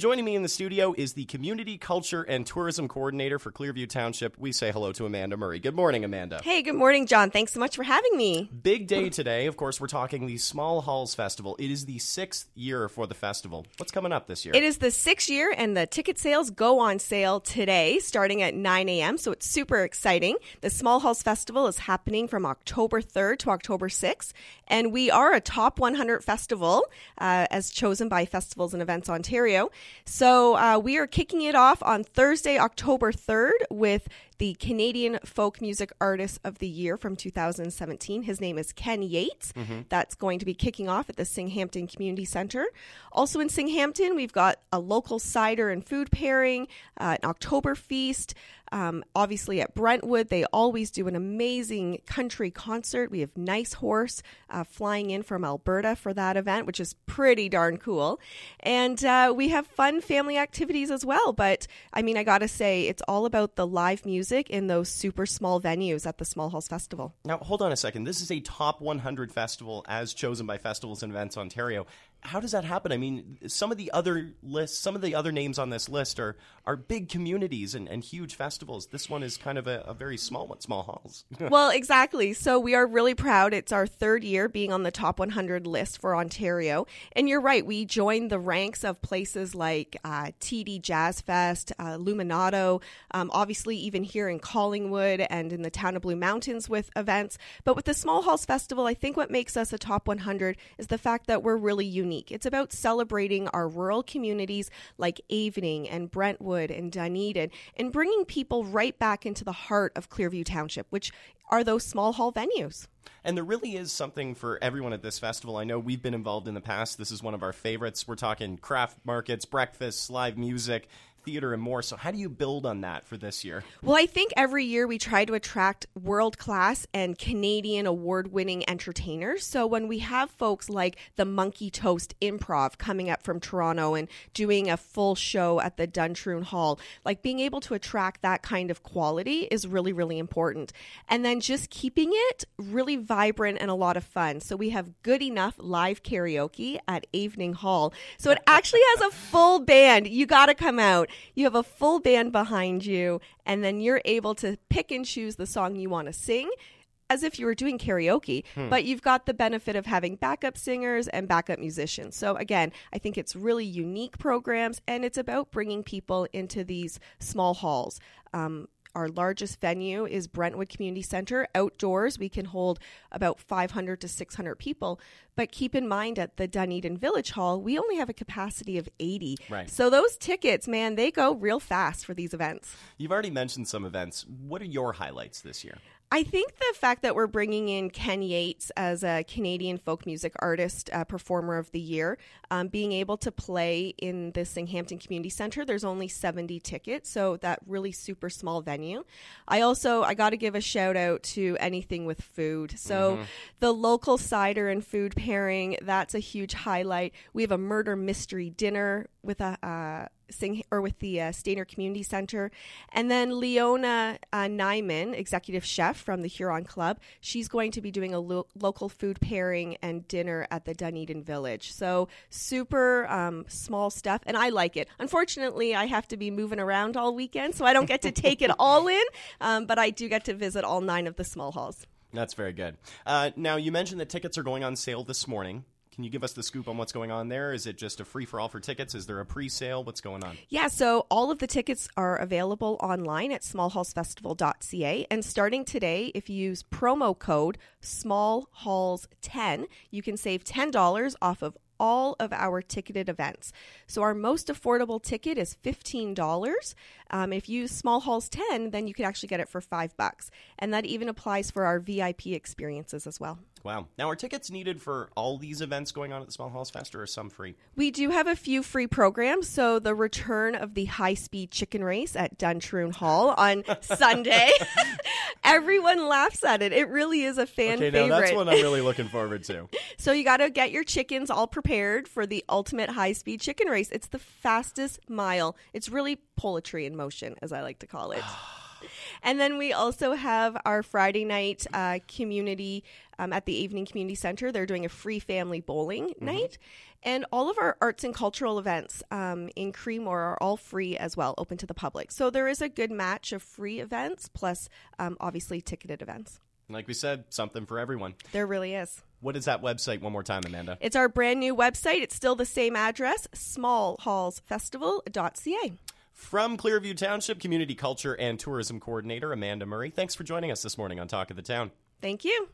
Joining me in the studio is the Community Culture and Tourism Coordinator for Clearview Township. We say hello to Amanda Murray. Good morning, Amanda. Hey, good morning, John. Thanks so much for having me. Big day today. Of course, we're talking the Small Halls Festival. It is the sixth year for the festival. What's coming up this year? It is the sixth year, and the ticket sales go on sale today, starting at 9 a.m., so it's super exciting. The Small Halls Festival is happening from October 3rd to October 6th, and we are a top 100 festival uh, as chosen by Festivals and Events Ontario. So uh, we are kicking it off on Thursday, October 3rd, with the Canadian Folk Music Artist of the Year from 2017. His name is Ken Yates. Mm-hmm. That's going to be kicking off at the Singhampton Community Center. Also in Singhampton, we've got a local cider and food pairing, uh, an October feast. Um, obviously, at Brentwood, they always do an amazing country concert. We have Nice Horse uh, flying in from Alberta for that event, which is pretty darn cool. And uh, we have fun family activities as well. But I mean, I got to say, it's all about the live music music in those super small venues at the Small Halls Festival. Now, hold on a second. This is a top 100 festival as chosen by Festivals and Events Ontario how does that happen? I mean, some of the other lists, some of the other names on this list are are big communities and, and huge festivals. This one is kind of a, a very small one, small halls. well, exactly. So we are really proud. It's our third year being on the top 100 list for Ontario. And you're right, we joined the ranks of places like uh, TD Jazz Fest, uh, Luminato, um, obviously even here in Collingwood and in the town of Blue Mountains with events. But with the Small Halls Festival, I think what makes us a top 100 is the fact that we're really unique unique. It's about celebrating our rural communities like Avening and Brentwood and Dunedin and bringing people right back into the heart of Clearview Township, which are those small hall venues. And there really is something for everyone at this festival. I know we've been involved in the past. This is one of our favorites. We're talking craft markets, breakfasts, live music theater and more. So, how do you build on that for this year? Well, I think every year we try to attract world class and Canadian award winning entertainers. So, when we have folks like the Monkey Toast Improv coming up from Toronto and doing a full show at the Duntroon Hall, like being able to attract that kind of quality is really, really important. And then just keeping it really vibrant and a lot of fun. So, we have good enough live karaoke at Avening Hall. So, it actually has a full band. You got to come out you have a full band behind you, and then you're able to pick and choose the song you want to sing as if you were doing karaoke, hmm. but you've got the benefit of having backup singers and backup musicians. So again, I think it's really unique programs, and it's about bringing people into these small halls. Um, our largest venue is Brentwood Community Center. Outdoors, we can hold about 500 to 600 people. But keep in mind at the Dunedin Village Hall, we only have a capacity of 80. Right. So those tickets, man, they go real fast for these events. You've already mentioned some events. What are your highlights this year? I think the fact that we're bringing in Ken Yates as a Canadian folk music artist, uh, performer of the year, um, being able to play in the Singhampton Community Center. There's only 70 tickets, so that really super small venue. I also I got to give a shout out to anything with food. So mm-hmm. the local cider and food pairing that's a huge highlight. We have a murder mystery dinner with a. Uh, Sing or with the uh, Stayner Community Center, and then Leona uh, Nyman, executive chef from the Huron Club, she's going to be doing a lo- local food pairing and dinner at the Dunedin Village. So super um, small stuff, and I like it. Unfortunately, I have to be moving around all weekend, so I don't get to take it all in, um, but I do get to visit all nine of the small halls. That's very good. Uh, now, you mentioned that tickets are going on sale this morning. Can you give us the scoop on what's going on there? Is it just a free for all for tickets? Is there a pre sale? What's going on? Yeah, so all of the tickets are available online at smallhallsfestival.ca. And starting today, if you use promo code SMALLHALLS10, you can save $10 off of all of our ticketed events. So our most affordable ticket is $15. Um, if you use Small Halls 10, then you can actually get it for 5 bucks. And that even applies for our VIP experiences as well. Wow. Now, are tickets needed for all these events going on at the Small Halls Fest, or are some free? We do have a few free programs. So, the return of the high speed chicken race at Duntroon Hall on Sunday. Everyone laughs at it. It really is a fan okay, favorite. Now that's what I'm really looking forward to. so, you got to get your chickens all prepared for the ultimate high speed chicken race. It's the fastest mile. It's really poetry in motion, as I like to call it. And then we also have our Friday night uh, community um, at the Avening Community Center. They're doing a free family bowling Mm-hmm. night. And all of our arts and cultural events um, in Creemore are all free as well, open to the public. So there is a good match of free events plus um, obviously ticketed events. Like we said, something for everyone. There really is. What is that website one more time, Amanda? It's our brand new website. It's still the same address, smallhallsfestival.ca. From Clearview Township Community Culture and Tourism Coordinator Amanda Murray, thanks for joining us this morning on Talk of the Town. Thank you.